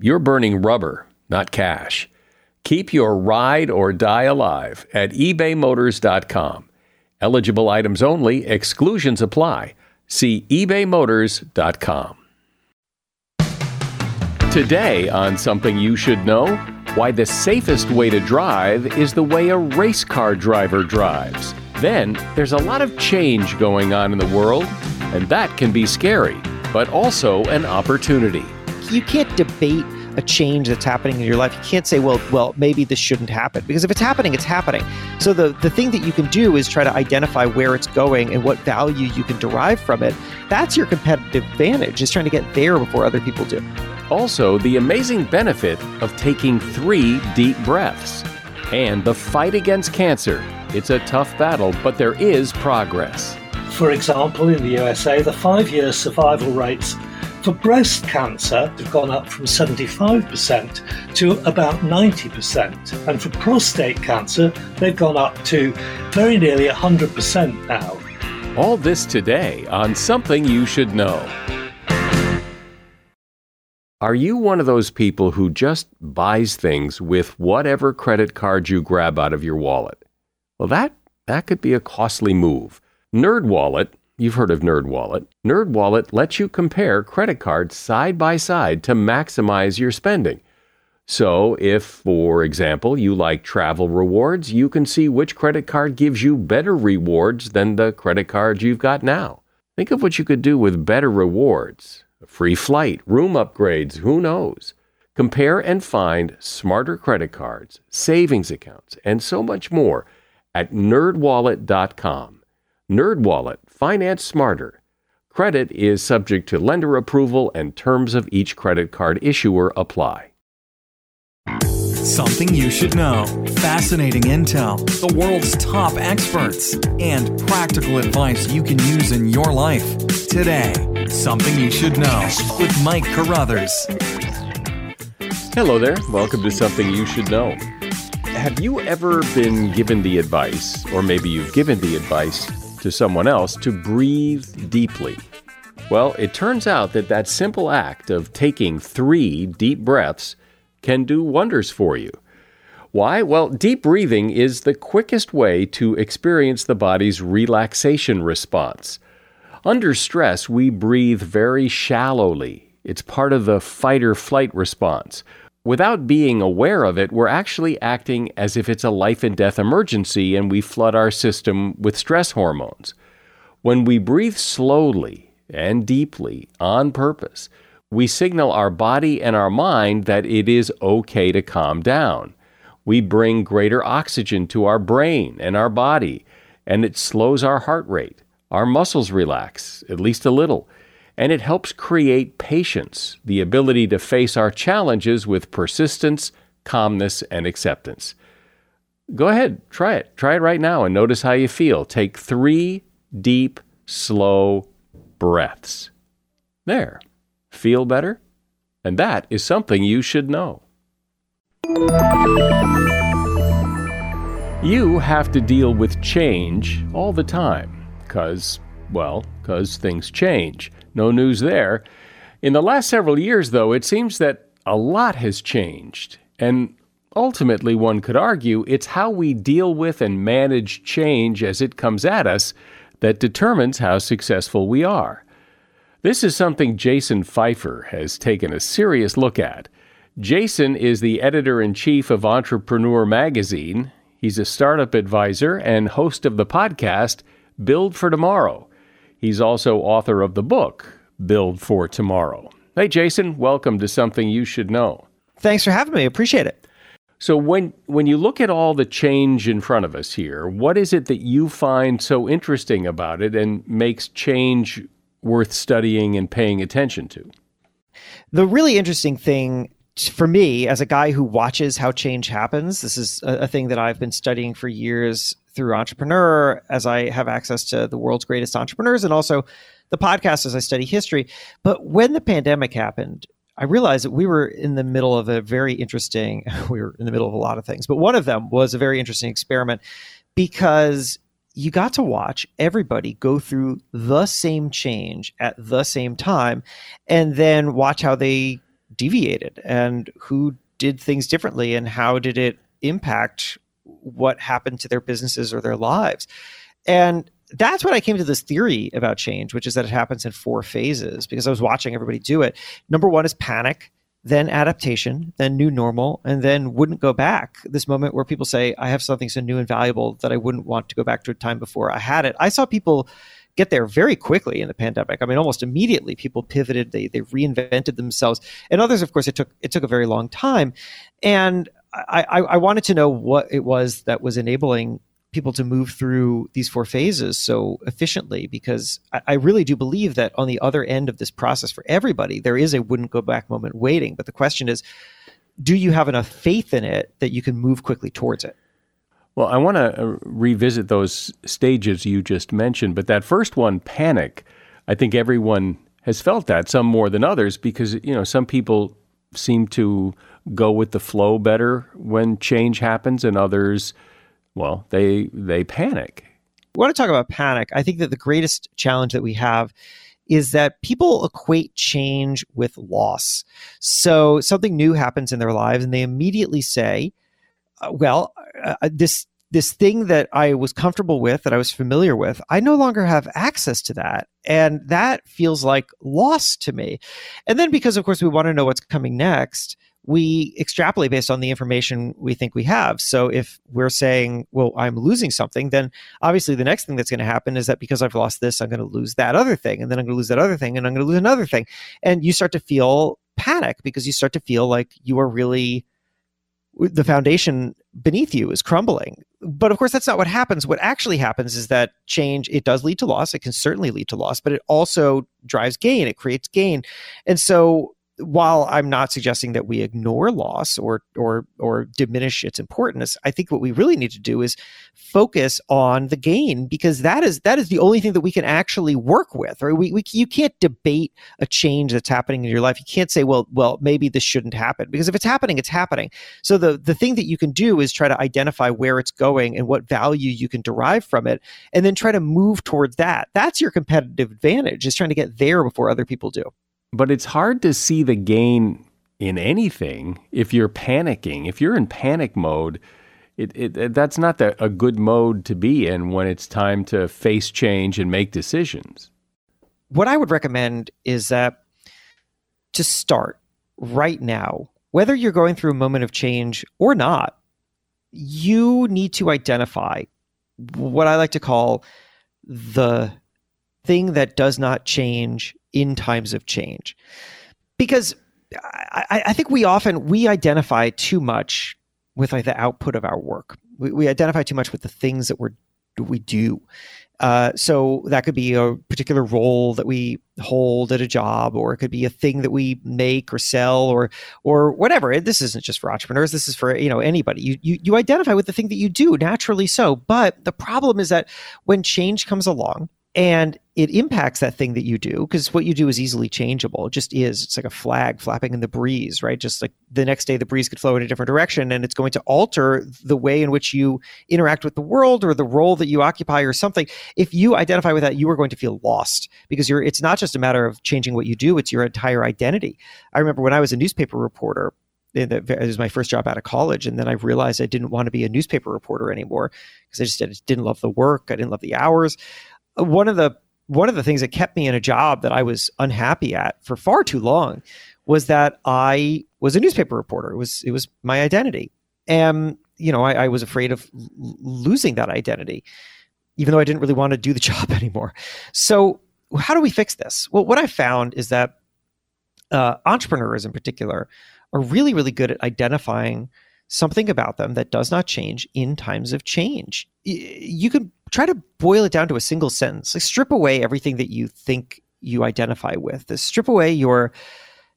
you're burning rubber, not cash. Keep your ride or die alive at ebaymotors.com. Eligible items only, exclusions apply. See ebaymotors.com. Today, on Something You Should Know, why the safest way to drive is the way a race car driver drives. Then, there's a lot of change going on in the world, and that can be scary, but also an opportunity. You can't debate a change that's happening in your life. You can't say, well, well, maybe this shouldn't happen because if it's happening, it's happening. So the the thing that you can do is try to identify where it's going and what value you can derive from it. That's your competitive advantage is trying to get there before other people do. Also, the amazing benefit of taking three deep breaths. And the fight against cancer. It's a tough battle, but there is progress. For example, in the USA, the five year survival rates for breast cancer they've gone up from 75% to about 90%. And for prostate cancer, they've gone up to very nearly 100% now. All this today on Something You Should Know. Are you one of those people who just buys things with whatever credit card you grab out of your wallet? Well, that, that could be a costly move. NerdWallet, you've heard of NerdWallet. NerdWallet lets you compare credit cards side by side to maximize your spending. So, if, for example, you like travel rewards, you can see which credit card gives you better rewards than the credit cards you've got now. Think of what you could do with better rewards a free flight, room upgrades, who knows? Compare and find smarter credit cards, savings accounts, and so much more at nerdwallet.com. NerdWallet, finance smarter. Credit is subject to lender approval and terms of each credit card issuer apply. Something you should know. Fascinating intel, the world's top experts, and practical advice you can use in your life. Today, Something You Should Know with Mike Carruthers. Hello there. Welcome to Something You Should Know. Have you ever been given the advice, or maybe you've given the advice to someone else, to breathe deeply? Well, it turns out that that simple act of taking three deep breaths can do wonders for you. Why? Well, deep breathing is the quickest way to experience the body's relaxation response. Under stress, we breathe very shallowly. It's part of the fight or flight response. Without being aware of it, we're actually acting as if it's a life and death emergency and we flood our system with stress hormones. When we breathe slowly and deeply on purpose, we signal our body and our mind that it is okay to calm down. We bring greater oxygen to our brain and our body, and it slows our heart rate. Our muscles relax, at least a little, and it helps create patience, the ability to face our challenges with persistence, calmness, and acceptance. Go ahead, try it. Try it right now and notice how you feel. Take three deep, slow breaths. There. Feel better? And that is something you should know. You have to deal with change all the time because, well, because things change. No news there. In the last several years, though, it seems that a lot has changed. And ultimately, one could argue it's how we deal with and manage change as it comes at us that determines how successful we are. This is something Jason Feifer has taken a serious look at. Jason is the editor in chief of Entrepreneur Magazine. He's a startup advisor and host of the podcast Build for Tomorrow. He's also author of the book, Build for Tomorrow. Hey, Jason, welcome to Something You Should Know. Thanks for having me. Appreciate it. So when when you look at all the change in front of us here, what is it that you find so interesting about it and makes change worth studying and paying attention to? The really interesting thing for me, as a guy who watches how change happens, this is a, a, thing that I've been studying for years through Entrepreneur, as I have access to the world's greatest entrepreneurs, and also the podcast as I study history. But when the pandemic happened, I realized that we were in the middle of a very interesting, we were in the middle of a lot of things, but one of them was a very interesting experiment because you got to watch everybody go through the same change at the same time and then watch how they deviated and who did things differently and how did it impact what happened to their businesses or their lives. And that's when I came to this theory about change, which is that it happens in four phases because I was watching everybody do it. Number one is panic, then adaptation, then new normal, and then wouldn't go back. This moment where people say, I have something so new and valuable that I wouldn't want to go back to a time before I had it. I saw people get there very quickly in the pandemic. I mean, almost immediately, people pivoted. They they reinvented themselves, and others, of course, it took it took a very long time. And I, I, wanted to know what it was that was enabling people to move through these four phases so efficiently because I, I, really do believe that on the other end of this process for everybody there is a wouldn't go back moment waiting. But the question is do you have enough faith in it that you can move quickly towards it? Well, I want to uh, revisit those stages you just mentioned, but that first one, panic, I think everyone has felt that, some more than others, because you know some people seem to go with the flow better when change happens, and others, well, they they panic. We want to talk about panic. I think that the greatest challenge that we have is that people equate change with loss. So something new happens in their lives, and they immediately say, uh, "Well, uh, this this thing that I was comfortable with, that I was familiar with, I no longer have access to that. And that feels like loss to me. And then, because of course we want to know what's coming next, we extrapolate based on the information we think we have. So if we're saying, well, I'm losing something, then obviously the next thing that's going to happen is that because I've lost this, I'm going to lose that other thing. And then I'm going to lose that other thing. And I'm going to lose another thing. And you start to feel panic because you start to feel like you are really the foundation beneath you is crumbling. But of course, that's not what happens. What actually happens is that change, it does lead to loss. It can certainly lead to loss, but it also drives gain. It creates gain. And so while I'm not suggesting that we ignore loss or or or diminish its importance, I think what we really need to do is focus on the gain because that is that is the only thing that we can actually work with. Right? We, we you can't debate a change that's happening in your life. You can't say, well, well, maybe this shouldn't happen because if it's happening, it's happening. So the the thing that you can do is try to identify where it's going and what value you can derive from it, and then try to move towards that. That's your competitive advantage is trying to get there before other people do. But it's hard to see the gain in anything if you're panicking. If you're in panic mode, it, it, that's not the, a good mode to be in when it's time to face change and make decisions. What I would recommend is that to start right now, whether you're going through a moment of change or not, you need to identify what I like to call the thing that does not change in times of change. Because I, I think we often we identify too much with like the output of our work. We, we identify too much with the things that we're we do. Uh, so that could be a particular role that we hold at a job, or it could be a thing that we make or sell, or or whatever. This isn't just for entrepreneurs. This is for you know anybody. You you you identify with the thing that you do naturally. So, but the problem is that when change comes along, and it impacts that thing that you do because what you do is easily changeable. It just is. It's like a flag flapping in the breeze right? Just like the next day the breeze could flow in a different direction and it's going to alter the way in which you interact with the world or the role that you occupy or something. If you identify with that you are going to feel lost because you're it's not just a matter of changing what you do it's your entire identity. I remember when i was a newspaper reporter it was my first job out of college and then i realized i didn't want to be a newspaper reporter anymore because i just didn't love the work i didn't love the hours one of the one of the things that kept me in a job that I was unhappy at for far too long was that I was a newspaper reporter. It was it was my identity, and you know I, I was afraid of l- losing that identity, even though I didn't really want to do the job anymore. So how do we fix this? Well, what I found is that uh, entrepreneurs in particular are really really good at identifying something about them that does not change in times of change. You can try to boil it down to a single sentence. Like strip away everything that you think you identify with. Strip away your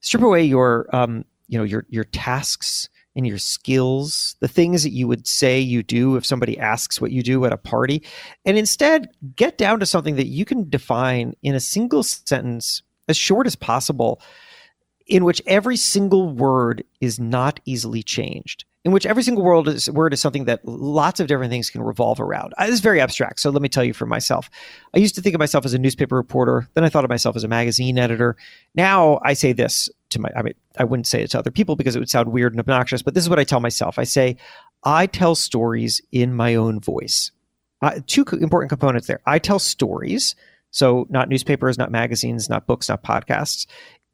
strip away your um, you know your your tasks and your skills, the things that you would say you do if somebody asks what you do at a party, and instead get down to something that you can define in a single sentence as short as possible in which every single word is not easily changed in which every single word is, word is something that lots of different things can revolve around. Uh, it's very abstract. So let me tell you for myself. I used to think of myself as a newspaper reporter. Then I thought of myself as a magazine editor. Now I say this to my, I mean, I wouldn't say it to other people because it would sound weird and obnoxious, but this is what I tell myself. I say, I tell stories in my own voice. Uh, two important components there. I tell stories. So not newspapers, not magazines, not books, not podcasts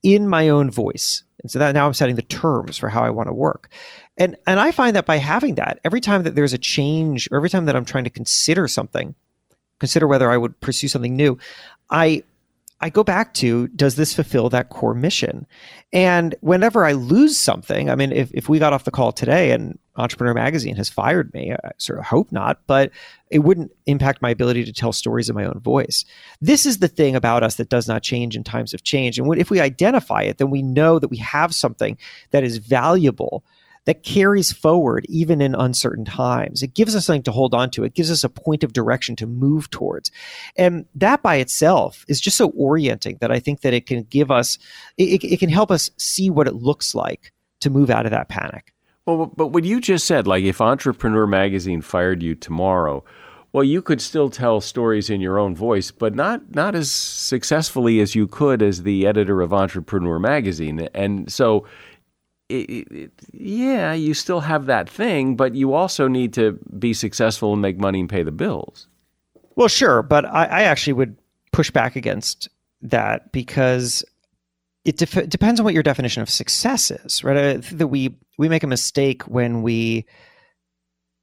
in my own voice. And so that now I'm setting the terms for how I want to work. And and I find that by having that, every time that there's a change or every time that I'm trying to consider something, consider whether I would pursue something new, I I go back to does this fulfill that core mission? And whenever I lose something, I mean, if, if we got off the call today and Entrepreneur Magazine has fired me, I sort of hope not, but it wouldn't impact my ability to tell stories in my own voice. This is the thing about us that does not change in times of change. And if we identify it, then we know that we have something that is valuable that carries forward even in uncertain times. It gives us something to hold on to. It gives us a point of direction to move towards. And that by itself is just so orienting that I think that it can give us, it, it can help us see what it looks like to move out of that panic. Well, but what you just said, like if Entrepreneur Magazine fired you tomorrow, well, you could still tell stories in your own voice, but not not as successfully as you could as the editor of Entrepreneur Magazine. And so it, it, yeah, you still have that thing, but you also need to be successful and make money and pay the bills. Well, sure, but I, I actually would push back against that because it depends on what your definition of success is, right? That we we make a mistake when we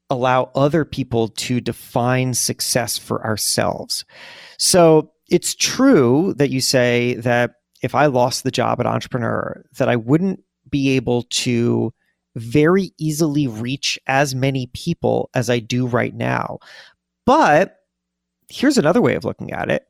allow other people to define success for ourselves. So it's true that you say that if I lost the job at entrepreneur, that I wouldn't be able to very easily reach as many people as I do right now. But here's another way of looking at it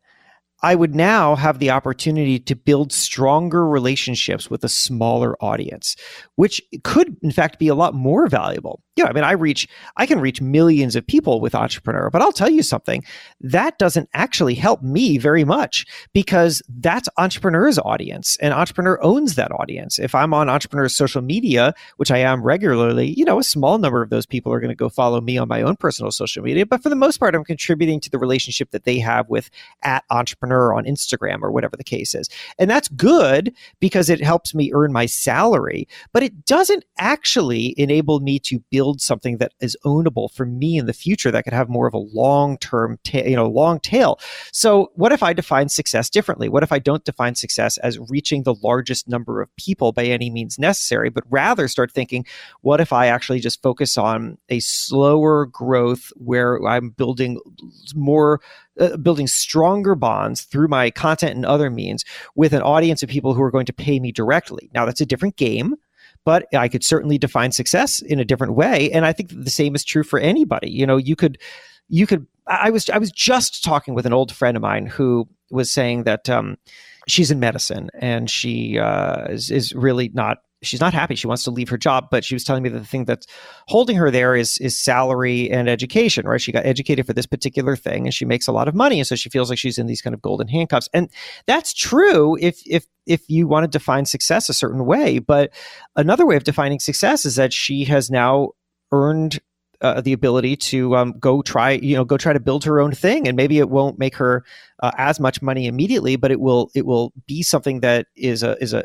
I would now have the opportunity to build stronger relationships with a smaller audience, which could, in fact, be a lot more valuable. Yeah, I mean, I reach, I can reach millions of people with Entrepreneur, but I'll tell you something, that doesn't actually help me very much because that's Entrepreneur's audience and Entrepreneur owns that audience. If I'm on Entrepreneur's social media, which I am regularly, you know, a small number of those people are going to go follow me on my own personal social media, but for the most part, I'm contributing to the relationship that they have with at Entrepreneur entrepreneur on Instagram or whatever the case is. And that's good because it helps me earn my salary, but it doesn't actually enable me to build something that is ownable for me in the future that could have more of a long-term, ta- you know, long tail. So what if I define success differently? What if I don't define success as reaching the largest number of people by any means necessary, but rather start thinking, what if I actually just focus on a slower growth where I'm building more uh, building stronger bonds through my content and other means with an audience of people who are going to pay me directly. Now, that's a different game, but I could certainly define success in a different way. And I think the same is true for anybody. You know, you could, you could, I was, I was just talking with an old friend of mine who was saying that, um, she's in medicine and she uh, is, is really not she's not happy. She wants to leave her job, but she was telling me that the thing that's holding her there is is salary and education, right? She got educated for this particular thing and she makes a lot of money. And so she feels like she's in these kind of golden handcuffs. And that's true if if if you want to define success a certain way. But another way of defining success is that she has now earned uh, the ability to um, go try, you know, go try to build her own thing, and maybe it won't make her uh, as much money immediately, but it will it will be something that is a is a,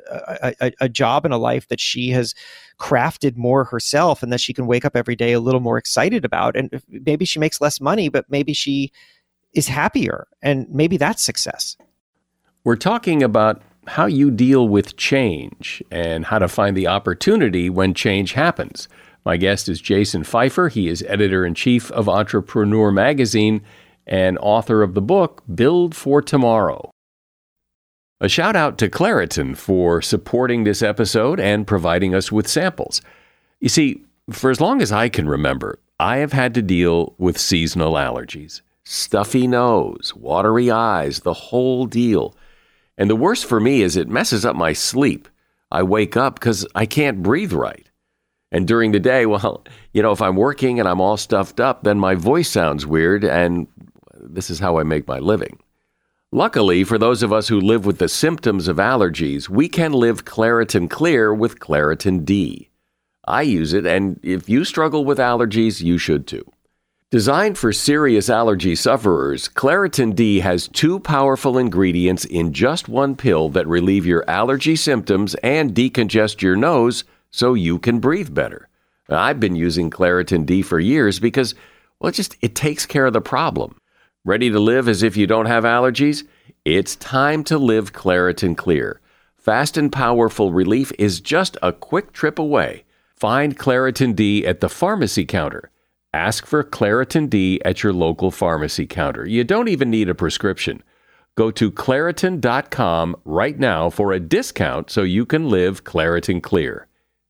a, a job and a life that she has crafted more herself, and that she can wake up every day a little more excited about. And maybe she makes less money, but maybe she is happier, and maybe that's success. We're talking about how you deal with change and how to find the opportunity when change happens. My guest is Jason Feifer. He is editor in chief of Entrepreneur Magazine and author of the book Build for Tomorrow. A shout out to Claritin for supporting this episode and providing us with samples. You see, for as long as I can remember, I have had to deal with seasonal allergies stuffy nose, watery eyes, the whole deal. And the worst for me is it messes up my sleep. I wake up because I can't breathe right. And during the day, well, you know, if I'm working and I'm all stuffed up, then my voice sounds weird, and this is how I make my living. Luckily, for those of us who live with the symptoms of allergies, we can live Claritin Clear with Claritin D. I use it, and if you struggle with allergies, you should too. Designed for serious allergy sufferers, Claritin D has two powerful ingredients in just one pill that relieve your allergy symptoms and decongest your nose so you can breathe better. I've been using Claritin D for years because, well, it just it takes care of the problem. Ready to live as if you don't have allergies? It's time to live Claritin Clear. Fast and powerful relief is just a quick trip away. Find Claritin D at the pharmacy counter. Ask for Claritin D at your local pharmacy counter. You don't even need a prescription. Go to Claritin.com right now for a discount so you can live Claritin Clear.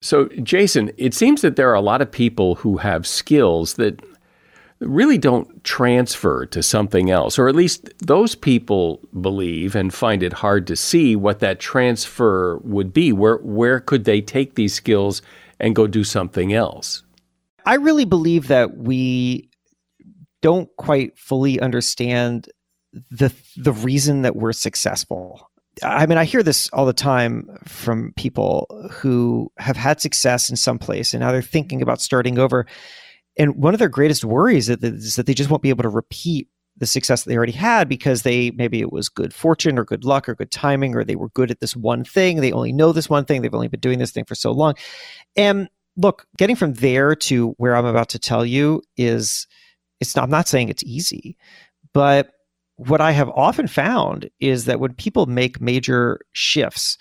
So, Jason, it seems that there are a lot of people who have skills that really don't transfer to something else, or at least those people believe and find it hard to see what that transfer would be. Where, where could they take these skills and go do something else. I really believe that we don't quite fully understand the the reason that we're successful. I mean, I hear this all the time from people who have had success in some place and now they're thinking about starting over. And one of their greatest worries is that they just won't be able to repeat the success that they already had because they maybe it was good fortune or good luck or good timing or they were good at this one thing. They only know this one thing. They've only been doing this thing for so long. And look, getting from there to where I'm about to tell you is it's not, I'm not saying it's easy, but what I have often found is that when people make major shifts,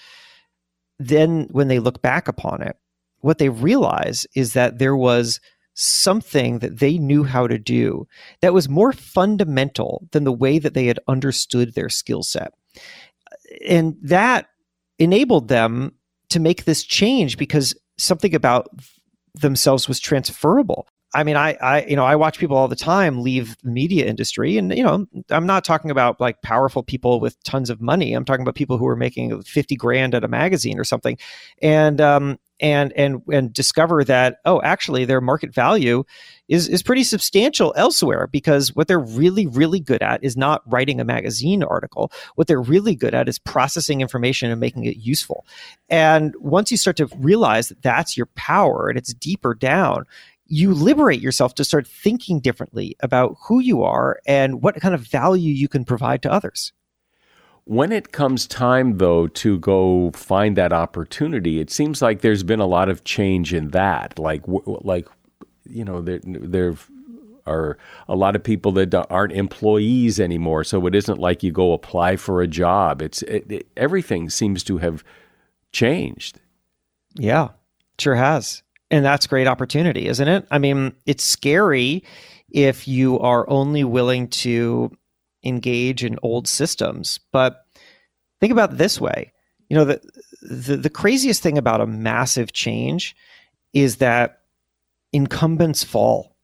then when they look back upon it, what they realize is that there was something that they knew how to do that was more fundamental than the way that they had understood their skill set. And that enabled them to make this change because something about themselves was transferable. I mean, I, I, you know, I watch people all the time leave the media industry, and you know, I'm not talking about like powerful people with tons of money. I'm talking about people who are making fifty grand at a magazine or something, and um, and and and discover that oh actually their market value is is pretty substantial elsewhere because what they're really really good at is not writing a magazine article. What they're really good at is processing information and making it useful. And once you start to realize that that's your power and it's deeper down you liberate yourself to start thinking differently about who you are and what kind of value you can provide to others when it comes time, though, to go find that opportunity, it seems like there's been a lot of change in that. Like, like you know, there there are a lot of people that aren't employees anymore. So it isn't like you go apply for a job. It's it, it, everything seems to have changed. Yeah, sure has, and that's great opportunity, isn't it? I mean, it's scary if you are only willing to engage in old systems. But think about it this way you know, the, the, the craziest thing about a massive change is that incumbents fall.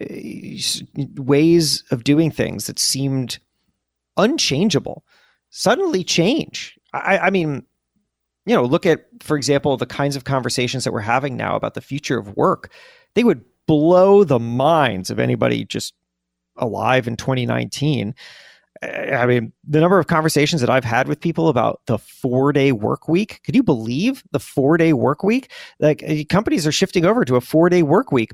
Eh, ways of doing things that seemed unchangeable suddenly change. I, I mean, you know, look at, for example, the kinds of conversations that we're having now about the future of work. They would blow the minds of anybody just alive in 2019 I mean, the number of conversations that I've had with people about the four day work week. Could you believe the four day work week? Like uh, companies are shifting over to a four day work week.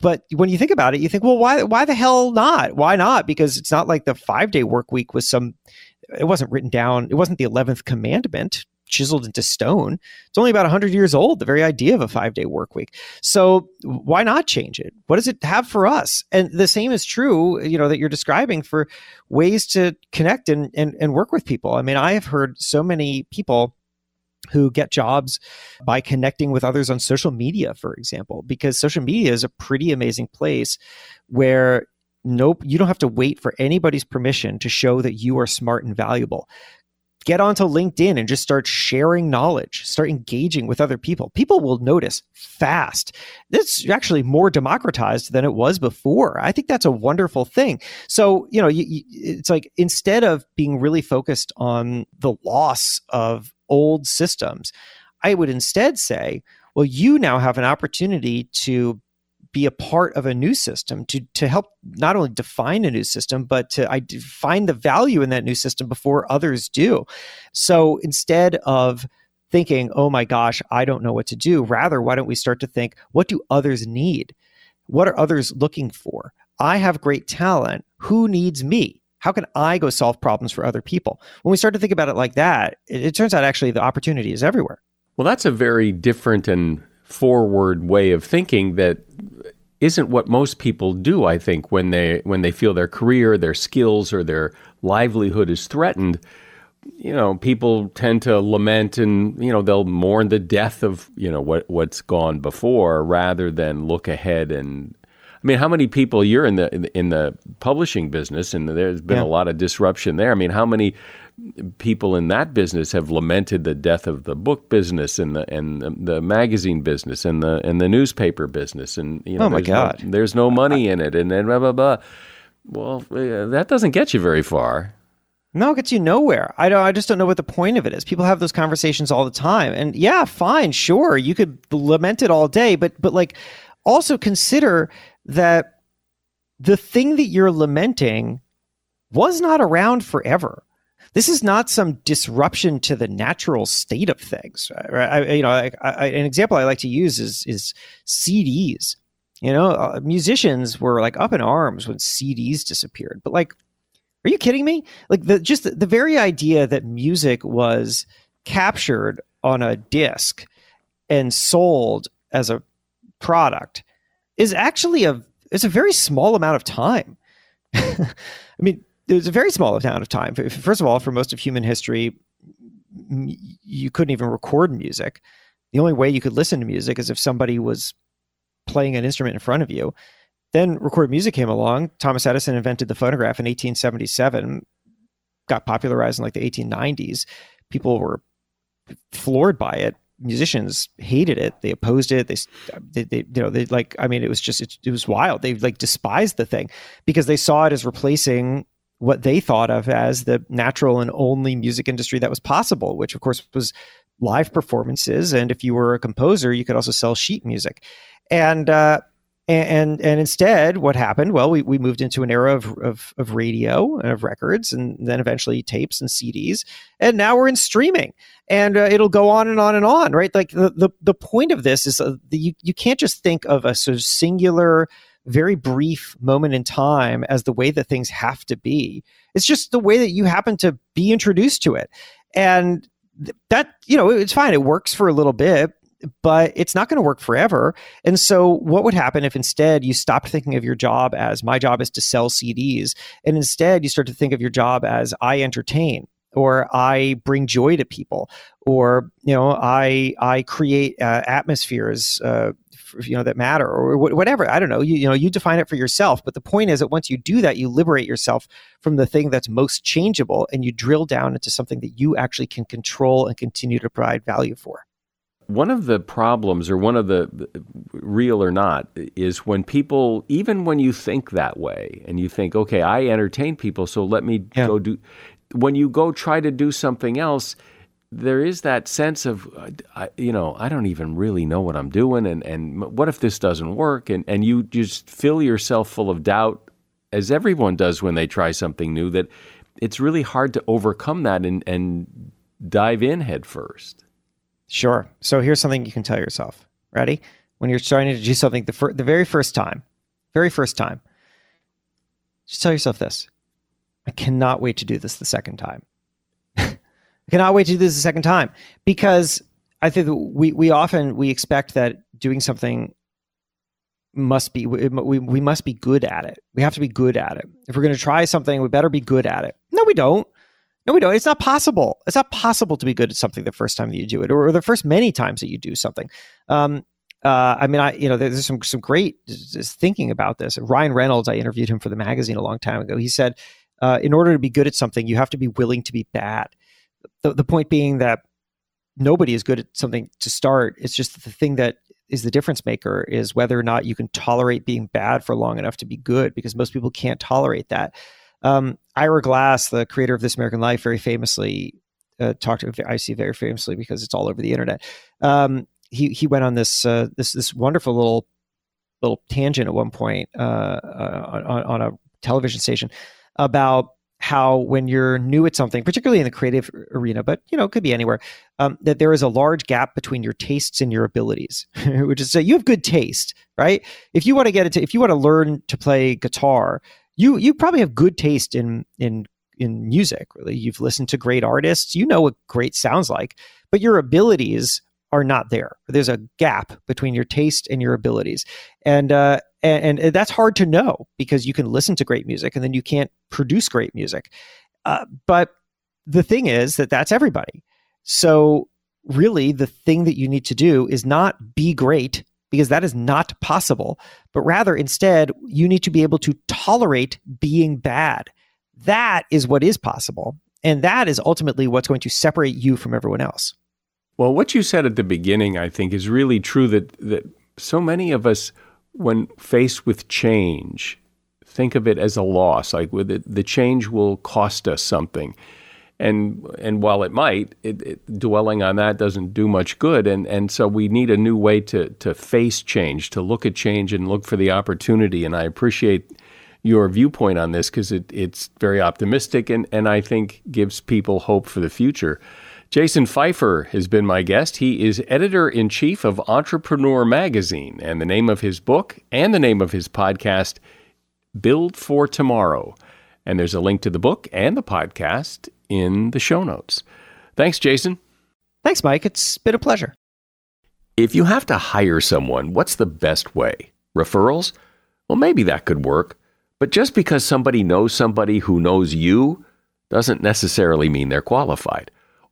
But when you think about it, you think, well, why, why the hell not? Why not? Because it's not like the five day work week was some, it wasn't written down. It wasn't the 11th commandment chiseled into stone. It's only about 100 years old, the very idea of a five day work week. So why not change it? What does it have for us? And the same is true, you know, that you're describing for ways to connect and, and, and work with people. I mean, I have heard so many people who get jobs by connecting with others on social media, for example, because social media is a pretty amazing place where nope, you don't have to wait for anybody's permission to show that you are smart and valuable get onto LinkedIn and just start sharing knowledge, start engaging with other people. People will notice fast. It's actually more democratized than it was before. I think that's a wonderful thing. So, you know, you, you, it's like instead of being really focused on the loss of old systems, I would instead say, well, you now have an opportunity to be a part of a new system to to help not only define a new system but to I find the value in that new system before others do. So instead of thinking, "Oh my gosh, I don't know what to do," rather why don't we start to think, "What do others need? What are others looking for? I have great talent. Who needs me?" How can I go solve problems for other people? When we start to think about it like that, it, it turns out actually the opportunity is everywhere. Well, that's a very different and forward way of thinking that isn't what most people do i think when they when they feel their career their skills or their livelihood is threatened you know people tend to lament and you know they'll mourn the death of you know what what's gone before rather than look ahead and I mean, how many people you're in the in the publishing business, and there's been yeah. a lot of disruption there. I mean, how many people in that business have lamented the death of the book business and the and the, magazine business and the and the newspaper business and you know oh my god no, there's no money in it and then blah blah blah well uh, that doesn't get you very far no, it gets you nowhere. I don't. I just don't know what the point of it is. People have those conversations all the time, and yeah, fine, sure, you could lament it all day, but but like, also consider that the thing that you're lamenting was not around forever this is not some disruption to the natural state of things. Right? I, you know, I, I, an example I like to use is is CDs. You know, uh, musicians were like up in arms when CDs disappeared. But like, are you kidding me? Like the just the, the very idea that music was captured on a disc and sold as a product is actually a it's a very small amount of time. I mean, there's a very small amount of time. First of all, for most of human history, you couldn't even record music. The only way you could listen to music is if somebody was playing an instrument in front of you. Then recorded music came along. Thomas Edison invented the phonograph in 1877, got popularized in like the 1890s. People were floored by it. Musicians hated it. They opposed it. They, they, they you know, they like. I mean, it was just it, it was wild. They like despised the thing because they saw it as replacing what they thought of as the natural and only music industry that was possible, which of course was live performances. And if you were a composer, you could also sell sheet music. And uh, and and instead, what happened? Well, we, we moved into an era of, of, of radio and of records, and then eventually tapes and CDs, and now we're in streaming, and uh, it'll go on and on and on, right? Like the the, the point of this is uh, the, you you can't just think of a sort of singular very brief moment in time as the way that things have to be. It's just the way that you happen to be introduced to it. And that, you know, it's fine. It works for a little bit, but it's not going to work forever. And so, what would happen if instead you stopped thinking of your job as my job is to sell CDs, and instead you start to think of your job as I entertain? or I bring joy to people, or you know, I I create uh, atmospheres uh, you know that matter or whatever i don't know you, you know you define it for yourself but the point is that once you do that you liberate yourself from the thing that's most changeable and you drill down into something that you actually can control and continue to provide value for one of the problems or one of the real or not is when people even when you think that way and you think okay i entertain people so let me yeah. go do when you go try to do something else there is that sense of, uh, you know, I don't even really know what I'm doing, and, and what if this doesn't work? And, and you just fill yourself full of doubt, as everyone does when they try something new, that it's really hard to overcome that and, and dive in head first. Sure. So here's something you can tell yourself. Ready? When you're starting to do something the, fir- the very first time, very first time, just tell yourself this I cannot wait to do this the second time. I cannot wait to do this a second time because I think we, we often we expect that doing something must be we, we, must be good at it. We have to be good at it. If we're going to try something, we better be good at it. No, we don't. No, we don't. It's not possible. It's not possible to be good at something the first time that you do it, or, the first many times that you do something. Um, uh, I mean, I you know, there's some some great thinking about this. Ryan Reynolds, I interviewed him for the magazine a long time ago. He said, uh, in order to be good at something, you have to be willing to be bad. The, the point being that nobody is good at something to start. It's just the thing that is the difference maker is whether or not you can tolerate being bad for long enough to be good, because most people can't tolerate that. Um, Ira Glass, the creator of This American Life, very famously uh, talked. I see very famously because it's all over the internet. Um, he he went on this uh, this this wonderful little little tangent at one point uh, uh on, on a television station about how when you're new at something, particularly in the creative arena, but you know, it could be anywhere, um, that there is a large gap between your tastes and your abilities, which is so you have good taste, right? If you want to get into, if you want to learn to play guitar, you you probably have good taste in in in music. Really, you've listened to great artists, you know what great sounds like, but your abilities are not there. There's a gap between your taste and your abilities, and uh, and, and that's hard to know because you can listen to great music and then you can't produce great music. Uh, but the thing is that that's everybody. So really, the thing that you need to do is not be great because that is not possible, but rather instead, you need to be able to tolerate being bad. That is what is possible. And that is ultimately what's going to separate you from everyone else. Well, what you said at the beginning, I think, is really true that, that so many of us, when faced with change, think of it as a loss. Like it, the change will cost us something and and while it might, it, it, dwelling on that doesn't do much good. And and so we need a new way to to face change, to look at change and look for the opportunity. And I appreciate your viewpoint on this because it, it's very optimistic and and I think gives people hope for the future. Jason Feifer has been my guest. He is editor in chief of Entrepreneur Magazine, and the name of his book and the name of his podcast, Build for Tomorrow. And there's a link to the book and the podcast in the show notes. Thanks, Jason. Thanks, Mike. It's been a pleasure. If you have to hire someone, what's the best way? Referrals? Well, maybe that could work. But just because somebody knows somebody who knows you doesn't necessarily mean they're qualified.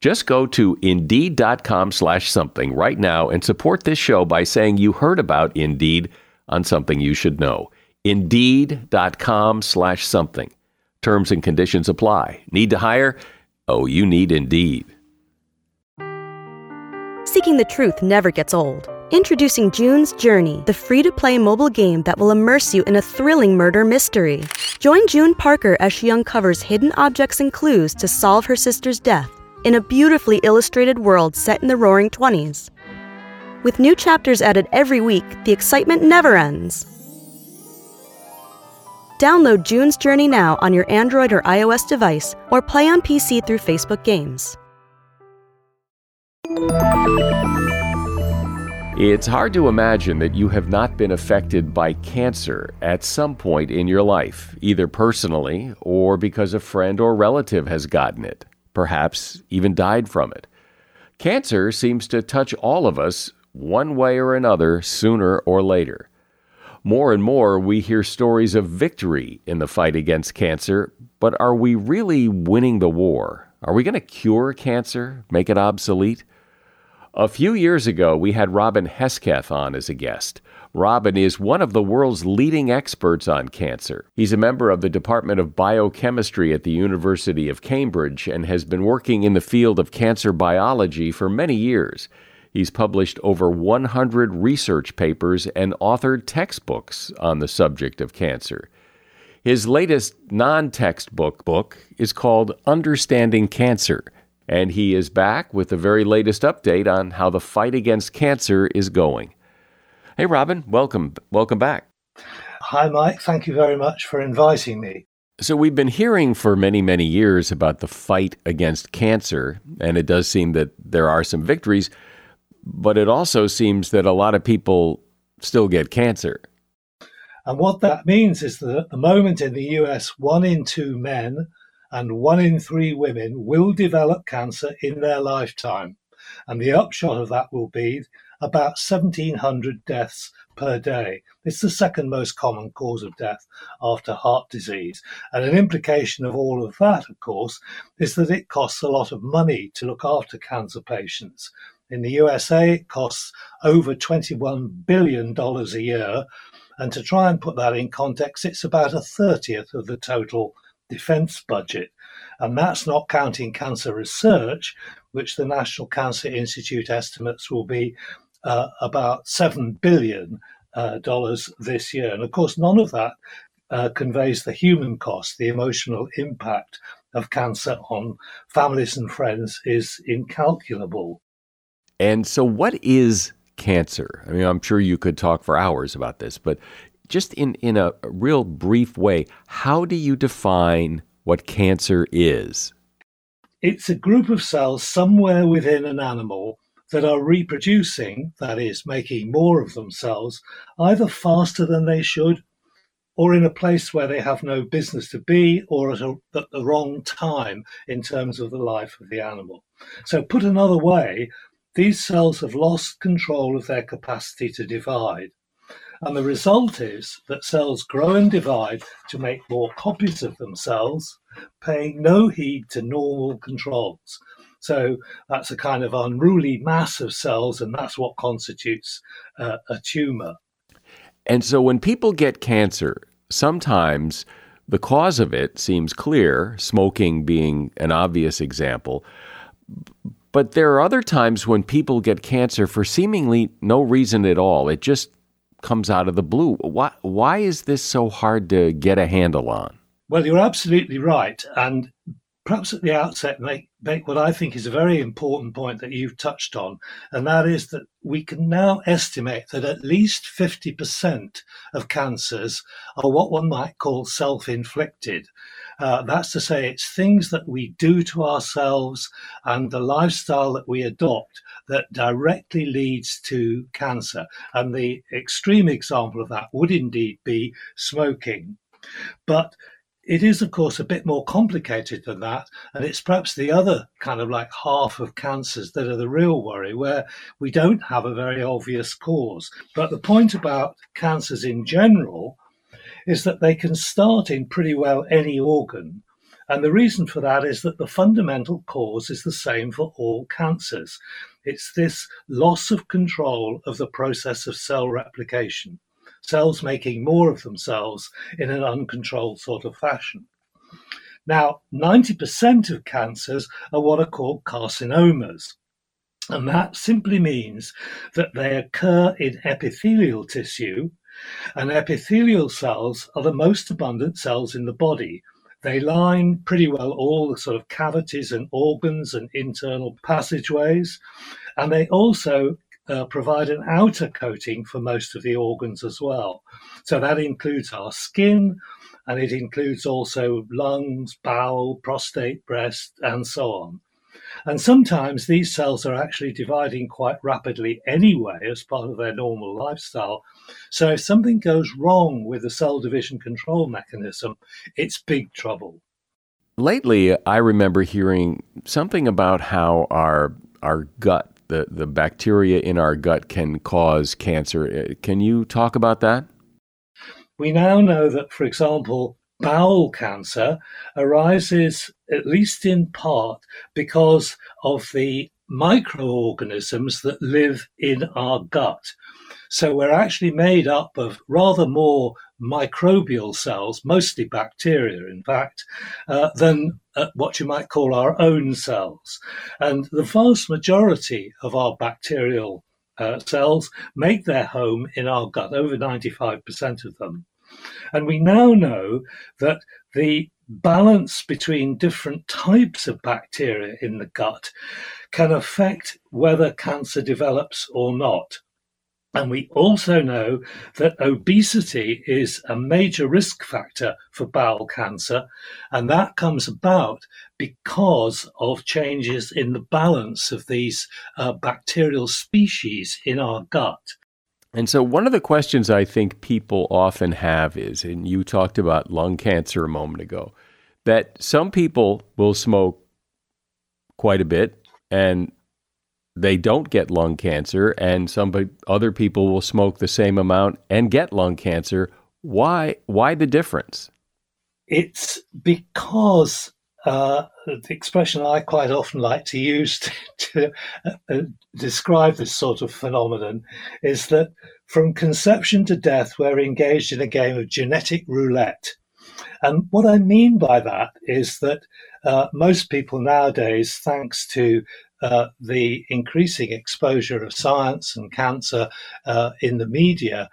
Just go to Indeed.com slash something right now and support this show by saying you heard about Indeed on Something You Should Know. Indeed.com slash something. Terms and conditions apply. Need to hire? Oh, you need Indeed. Seeking the truth never gets old. Introducing June's Journey, the free to play mobile game that will immerse you in a thrilling murder mystery. Join June Parker as she uncovers hidden objects and clues to solve her sister's death in a beautifully illustrated world set in the roaring 20s. With new chapters added every week, the excitement never ends. Download June's Journey now on your Android or iOS device or play on PC through Facebook Games. It's hard to imagine that you have not been affected by cancer at some point in your life, either personally or because a friend or relative has gotten it, perhaps even died from it. Cancer seems to touch all of us one way or another sooner or later. More and more, we hear stories of victory in the fight against cancer, but are we really winning the war? Are we going to cure cancer, make it obsolete? A few years ago, we had Robin Hesketh on as a guest. Robin is one of the world's leading experts on cancer. He's a member of the Department of Biochemistry at the University of Cambridge and has been working in the field of cancer biology for many years. He's published over 100 research papers and authored textbooks on the subject of cancer. His latest non textbook book is called Understanding Cancer and he is back with the very latest update on how the fight against cancer is going. Hey, Robin, welcome, welcome back. Hi, Mike. Thank you very much for inviting me. So, we've been hearing for many, many years about the fight against cancer, and it does seem that there are some victories, but it also seems that a lot of people still get cancer. And what that means is that at the moment in the US, one in two men and one in three women will develop cancer in their lifetime. And the upshot of that will be about 1,700 deaths per day. It's the second most common cause of death after heart disease. And an implication of all of that, of course, is that it costs a lot of money to look after cancer patients. In the USA, it costs over $21 billion a year. And to try and put that in context, it's about a 30th of the total defense budget. And that's not counting cancer research, which the National Cancer Institute estimates will be uh, about $7 billion uh, this year. And of course, none of that uh, conveys the human cost, the emotional impact of cancer on families and friends is incalculable. And so, what is cancer? I mean, I'm sure you could talk for hours about this, but just in, in a real brief way, how do you define what cancer is? It's a group of cells somewhere within an animal that are reproducing, that is, making more of themselves, either faster than they should or in a place where they have no business to be or at, a, at the wrong time in terms of the life of the animal. So, put another way, these cells have lost control of their capacity to divide. And the result is that cells grow and divide to make more copies of themselves, paying no heed to normal controls. So that's a kind of unruly mass of cells, and that's what constitutes uh, a tumor. And so when people get cancer, sometimes the cause of it seems clear, smoking being an obvious example. But there are other times when people get cancer for seemingly no reason at all. It just comes out of the blue. Why, why is this so hard to get a handle on? Well, you're absolutely right. And perhaps at the outset, make, make what I think is a very important point that you've touched on, and that is that we can now estimate that at least 50% of cancers are what one might call self inflicted. Uh, that's to say, it's things that we do to ourselves and the lifestyle that we adopt that directly leads to cancer. And the extreme example of that would indeed be smoking. But it is, of course, a bit more complicated than that. And it's perhaps the other kind of like half of cancers that are the real worry, where we don't have a very obvious cause. But the point about cancers in general is that they can start in pretty well any organ. And the reason for that is that the fundamental cause is the same for all cancers. It's this loss of control of the process of cell replication, cells making more of themselves in an uncontrolled sort of fashion. Now, 90% of cancers are what are called carcinomas. And that simply means that they occur in epithelial tissue, and epithelial cells are the most abundant cells in the body. They line pretty well all the sort of cavities and organs and internal passageways, and they also uh, provide an outer coating for most of the organs as well. So that includes our skin, and it includes also lungs, bowel, prostate, breast, and so on. And sometimes these cells are actually dividing quite rapidly anyway as part of their normal lifestyle. So if something goes wrong with the cell division control mechanism, it's big trouble. Lately, I remember hearing something about how our our gut, the, the bacteria in our gut can cause cancer. Uh, can you talk about that? We now know that, for example, bowel cancer arises, at least in part, because of the microorganisms that live in our gut. So we're actually made up of rather more microbial cells, mostly bacteria, in fact, uh, than uh, what you might call our own cells. And the vast majority of our bacterial uh, cells make their home in our gut, over 95% of them. And we now know that the balance between different types of bacteria in the gut can affect whether cancer develops or not. And we also know that obesity is a major risk factor for bowel cancer, and that comes about because of changes in the balance of these uh, bacterial species in our gut. And so, one of the questions I think people often have is, and you talked about lung cancer a moment ago, that some people will smoke quite a bit and they don't get lung cancer, and some other people will smoke the same amount and get lung cancer. Why? Why the difference? It's because uh, the expression I quite often like to use to, to uh, describe this sort of phenomenon is that from conception to death, we're engaged in a game of genetic roulette. And what I mean by that is that uh, most people nowadays, thanks to uh, the increasing exposure of science and cancer uh, in the media,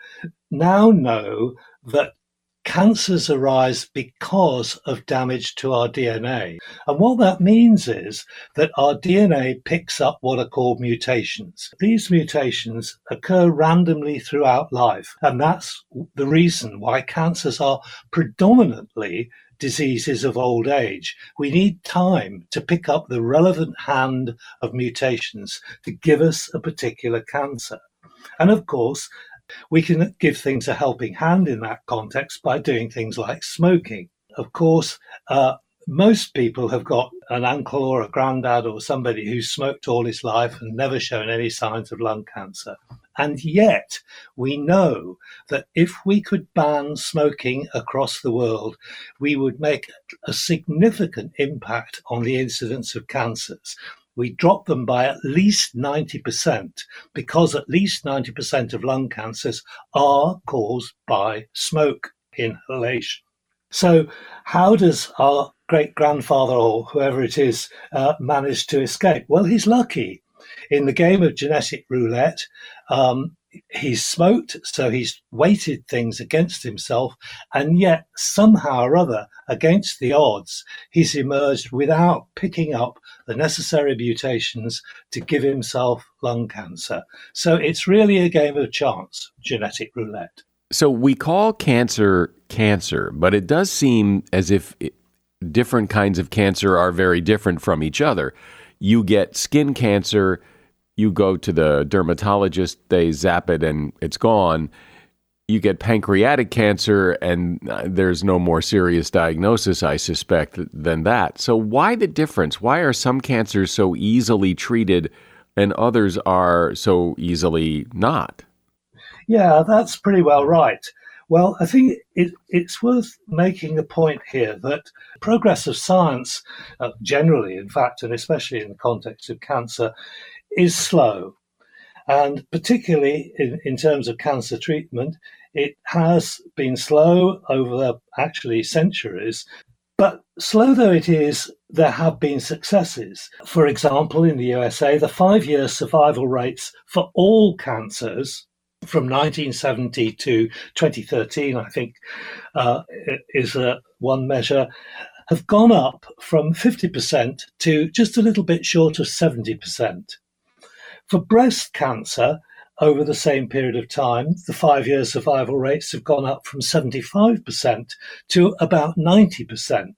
now know that cancers arise because of damage to our DNA. And what that means is that our DNA picks up what are called mutations. These mutations occur randomly throughout life. And that's the reason why cancers are predominantly diseases of old age. We need time to pick up the relevant hand of mutations to give us a particular cancer. And of course, we can give things a helping hand in that context by doing things like smoking. Of course, uh, most people have got an uncle or a granddad or somebody who's smoked all his life and never shown any signs of lung cancer. And yet, we know that if we could ban smoking across the world, we would make a significant impact on the incidence of cancers we drop them by at least 90% because at least 90% of lung cancers are caused by smoke inhalation. So, how does our great grandfather or whoever it is uh, manage to escape? Well, he's lucky. In the game of genetic roulette, um, he's smoked, so he's weighted things against himself, and yet somehow or other, against the odds, he's emerged without picking up the necessary mutations to give himself lung cancer. So it's really a game of chance, genetic roulette. So we call cancer cancer, but it does seem as if it, different kinds of cancer are very different from each other. You get skin cancer, you go to the dermatologist, they zap it and it's gone you get pancreatic cancer and uh, there's no more serious diagnosis, I suspect, than that. So, why the difference? Why are some cancers so easily treated and others are so easily not? Yeah, that's pretty well right. Well, I think it, it's worth making a point here that progress of science, uh, generally, in fact, and especially in the context of cancer, is slow. And particularly in, in terms of cancer treatment, it has been slow over actually centuries. But slow though it is, there have been successes. For example, in the USA, the five year survival rates for all cancers from 1970 to 2013, I think, uh, is uh, one measure, have gone up from 50% to just a little bit short of 70%. For breast cancer, over the same period of time, the five year survival rates have gone up from 75% to about 90%.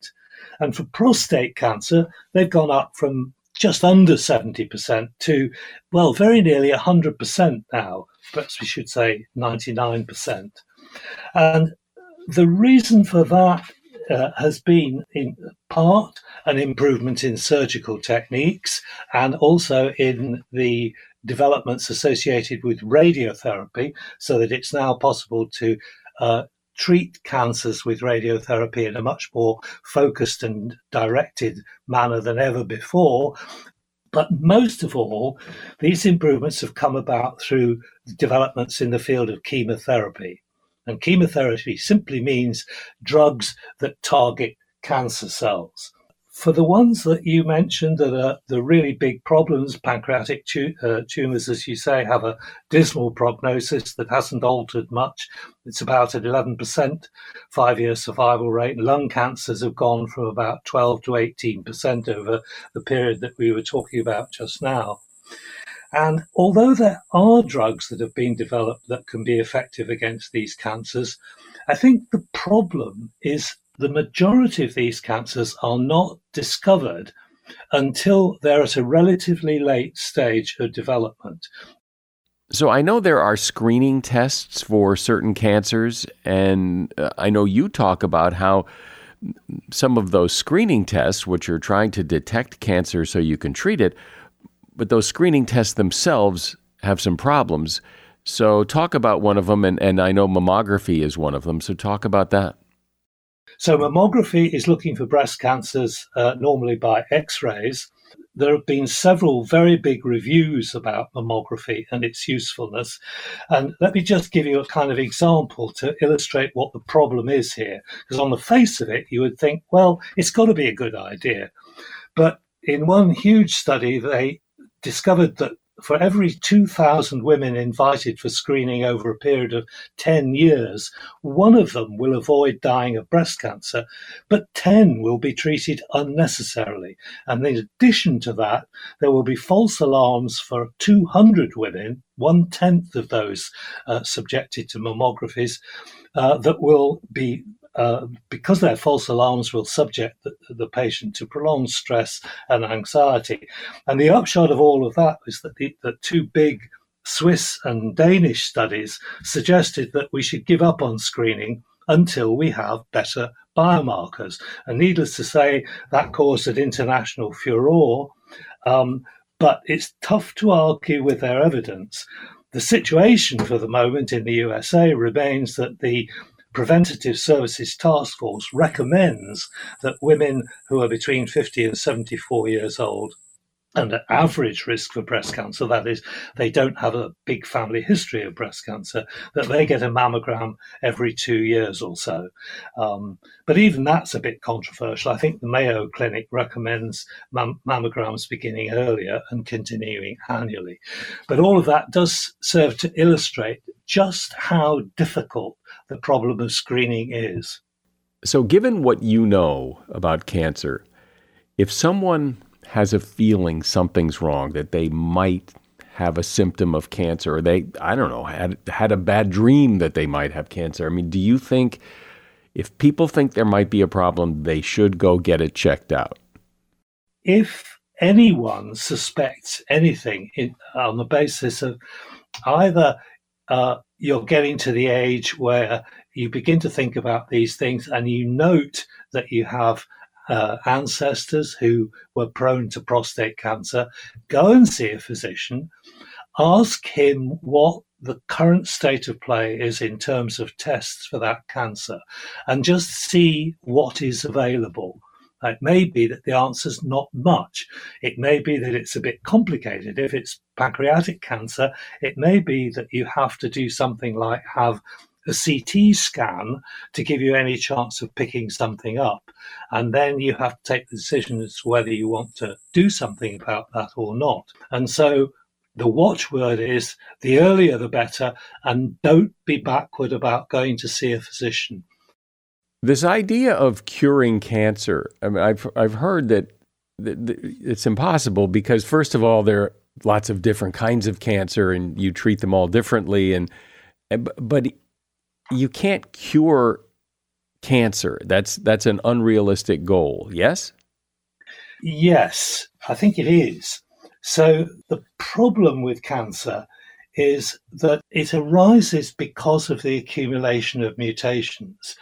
And for prostate cancer, they've gone up from just under 70% to, well, very nearly 100% now. Perhaps we should say 99%. And the reason for that uh, has been in part an improvement in surgical techniques and also in the developments associated with radiotherapy, so that it's now possible to uh, treat cancers with radiotherapy in a much more focused and directed manner than ever before. But most of all, these improvements have come about through developments in the field of chemotherapy. And chemotherapy simply means drugs that target cancer cells. For the ones that you mentioned that are the really big problems, pancreatic tu- uh, tumors, as you say, have a dismal prognosis that hasn't altered much. It's about at 11% five year survival rate. Lung cancers have gone from about 12 to 18% over the period that we were talking about just now. And although there are drugs that have been developed that can be effective against these cancers, I think the problem is the majority of these cancers are not discovered until they're at a relatively late stage of development. So I know there are screening tests for certain cancers, and uh, I know you talk about how some of those screening tests, which are trying to detect cancer so you can treat it, but those screening tests themselves have some problems. So talk about one of them, and, and I know mammography is one of them. So talk about that. So, mammography is looking for breast cancers uh, normally by x rays. There have been several very big reviews about mammography and its usefulness. And let me just give you a kind of example to illustrate what the problem is here. Because on the face of it, you would think, well, it's got to be a good idea. But in one huge study, they discovered that for every 2,000 women invited for screening over a period of 10 years, one of them will avoid dying of breast cancer, but 10 will be treated unnecessarily. And in addition to that, there will be false alarms for 200 women, one tenth of those uh, subjected to mammographies, uh, that will be uh, because their false alarms will subject the, the, patient to prolonged stress and anxiety. And the upshot of all of that is that the, the two big Swiss and Danish studies suggested that we should give up on screening until we have better biomarkers. And needless to say, that caused an international furore. Um, but it's tough to argue with their evidence. The situation for the moment in the USA remains that the Preventative Services Task Force recommends that women who are between 50 and 74 years old and at average risk for breast cancer, that is, they don't have a big family history of breast cancer, that they get a mammogram every two years or so. Um, but even that's a bit controversial. I think the Mayo Clinic recommends mam- mammograms beginning earlier and continuing annually. But all of that does serve to illustrate just how difficult the problem of screening is. So, given what you know about cancer, if someone has a feeling something's wrong, that they might have a symptom of cancer, or they, I don't know, had, had a bad dream that they might have cancer, I mean, do you think if people think there might be a problem, they should go get it checked out? If anyone suspects anything in, on the basis of either uh, you're getting to the age where you begin to think about these things and you note that you have uh, ancestors who were prone to prostate cancer, go and see a physician, ask him what the current state of play is in terms of tests for that cancer, and just see what is available. It may be that the answer's not much. It may be that it's a bit complicated. If it's pancreatic cancer, it may be that you have to do something like have a CT scan to give you any chance of picking something up. And then you have to take the decision as to whether you want to do something about that or not. And so the watchword is the earlier the better, and don't be backward about going to see a physician. This idea of curing cancer, I mean, I've, I've heard that it's impossible because, first of all, there are lots of different kinds of cancer and you treat them all differently. And, but you can't cure cancer. That's that's an unrealistic goal. Yes. Yes, I think it is. So the problem with cancer is that it arises because of the accumulation of mutations.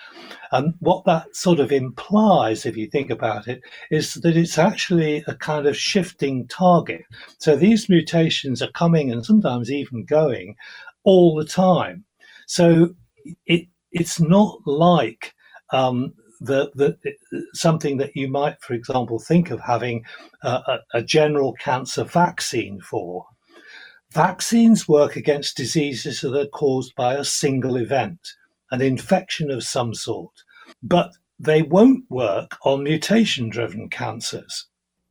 And what that sort of implies, if you think about it, is that it's actually a kind of shifting target. So these mutations are coming and sometimes even going all the time. So it it's not like um, the, the, something that you might, for example, think of having a, a general cancer vaccine for. Vaccines work against diseases that are caused by a single event, an infection of some sort, but they won't work on mutation driven cancers.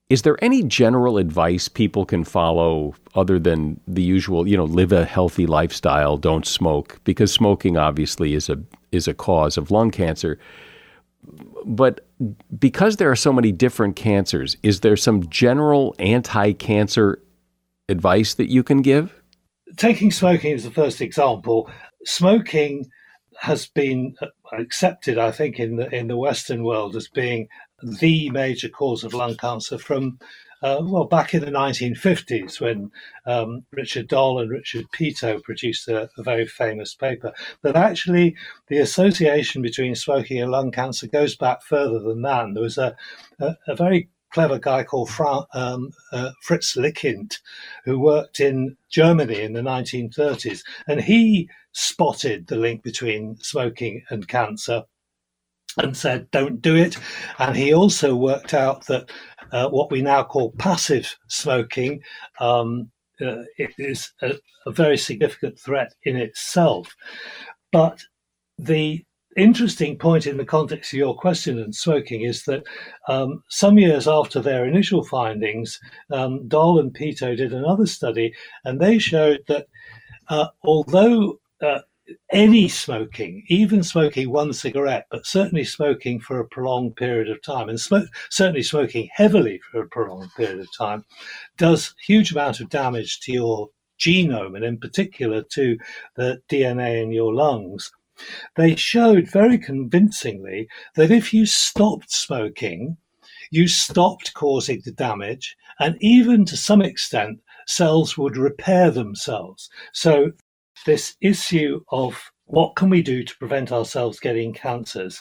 Is there any general advice people can follow other than the usual, you know, live a healthy lifestyle, don't smoke, because smoking obviously is a is a cause of lung cancer. But because there are so many different cancers, is there some general anti-cancer advice that you can give? Taking smoking as the first example, smoking has been accepted, I think, in the in the Western world as being the major cause of lung cancer from uh, well back in the 1950s when um, Richard Doll and Richard Peto produced a, a, very famous paper. But actually, the association between smoking and lung cancer goes back further than that. And there was a, a, a very clever guy called Fra- um, uh, Fritz Lickint, who worked in Germany in the 1930s, and he spotted the link between smoking and cancer and said, don't do it. And he also worked out that uh, what we now call passive smoking um, uh, is a, a, very significant threat in itself. But the interesting point in the context of your question and smoking is that um, some years after their initial findings, um, Doll and Peto did another study, and they showed that uh, although uh, any smoking, even smoking one cigarette, but certainly smoking for a prolonged period of time, and smoke, certainly smoking heavily for a prolonged period of time, does huge amount of damage to your genome, and in particular to the DNA in your lungs. They showed very convincingly that if you stopped smoking, you stopped causing the damage, and even to some extent, cells would repair themselves. So, this issue of what can we do to prevent ourselves getting cancers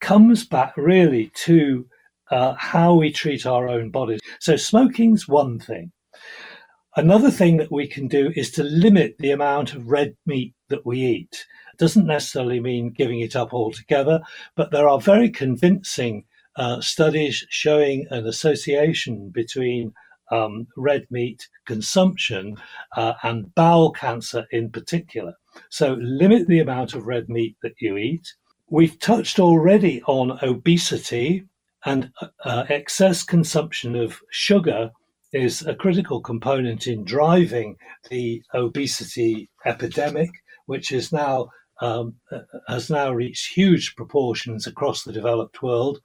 comes back really to uh, how we treat our own bodies. So, smoking's one thing. Another thing that we can do is to limit the amount of red meat that we eat doesn't necessarily mean giving it up altogether, but there are very convincing uh, studies showing an association between um, red meat consumption uh, and bowel cancer in particular. So limit the amount of red meat that you eat. We've touched already on obesity and uh, excess consumption of sugar is a critical component in driving the obesity epidemic, which is now um, has now reached huge proportions across the developed world,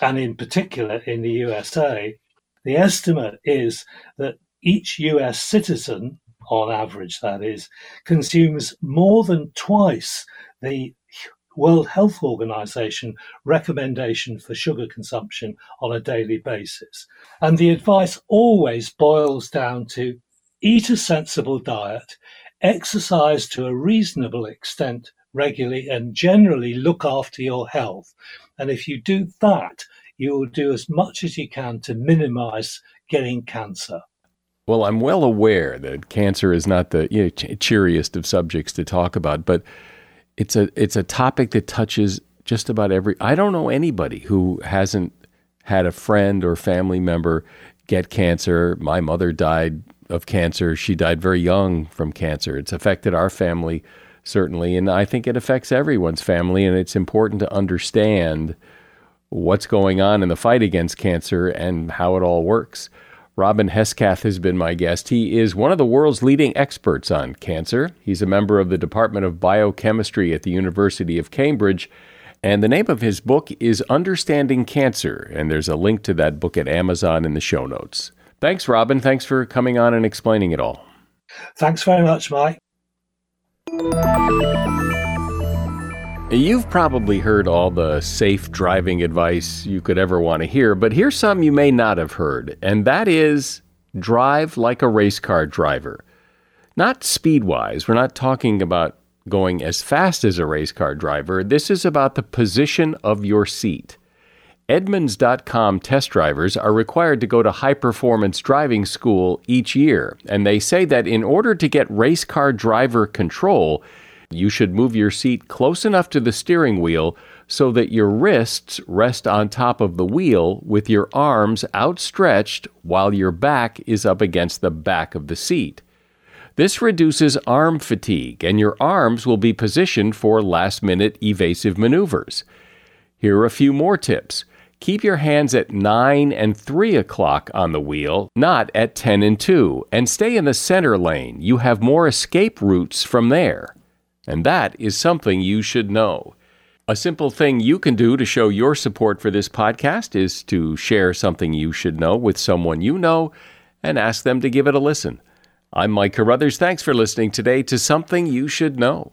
and in particular in the USA. The estimate is that each US citizen, on average that is, consumes more than twice the World Health Organization recommendation for sugar consumption on a daily basis. And the advice always boils down to eat a sensible diet, exercise to a reasonable extent regularly, and generally look after your health. And if you do that, you will do as much as you can to minimize getting cancer. Well, I'm well aware that cancer is not the you know, ch- cheeriest of subjects to talk about, but it's a it's a topic that touches just about every. I don't know anybody who hasn't had a friend or family member get cancer. My mother died of cancer. She died very young from cancer. It's affected our family certainly, and I think it affects everyone's family. And it's important to understand what's going on in the fight against cancer and how it all works. Robin Hesketh has been my guest. He is one of the world's leading experts on cancer. He's a member of the Department of Biochemistry at the University of Cambridge. And the name of his book is Understanding Cancer. And there's a link to that book at Amazon in the show notes. Thanks, Robin. Thanks for coming on and explaining it all. Thanks very much, Mike. You've probably heard all the safe driving advice you could ever want to hear, but here's some you may not have heard, and that is drive like a race car driver. Not speed wise, we're not talking about going as fast as a race car driver. This is about the position of your seat. Edmunds.com test drivers are required to go to high performance driving school each year, and they say that in order to get race car driver control, you should move your seat close enough to the steering wheel so that your wrists rest on top of the wheel with your arms outstretched while your back is up against the back of the seat. This reduces arm fatigue, and your arms will be positioned for last minute evasive maneuvers. Here are a few more tips. Keep your hands at 9 and 3 o'clock on the wheel, not at 10 and 2, and stay in the center lane. You have more escape routes from there. And that is something you should know. A simple thing you can do to show your support for this podcast is to share something you should know with someone you know and ask them to give it a listen. I'm Mike Carruthers. Thanks for listening today to Something You Should Know.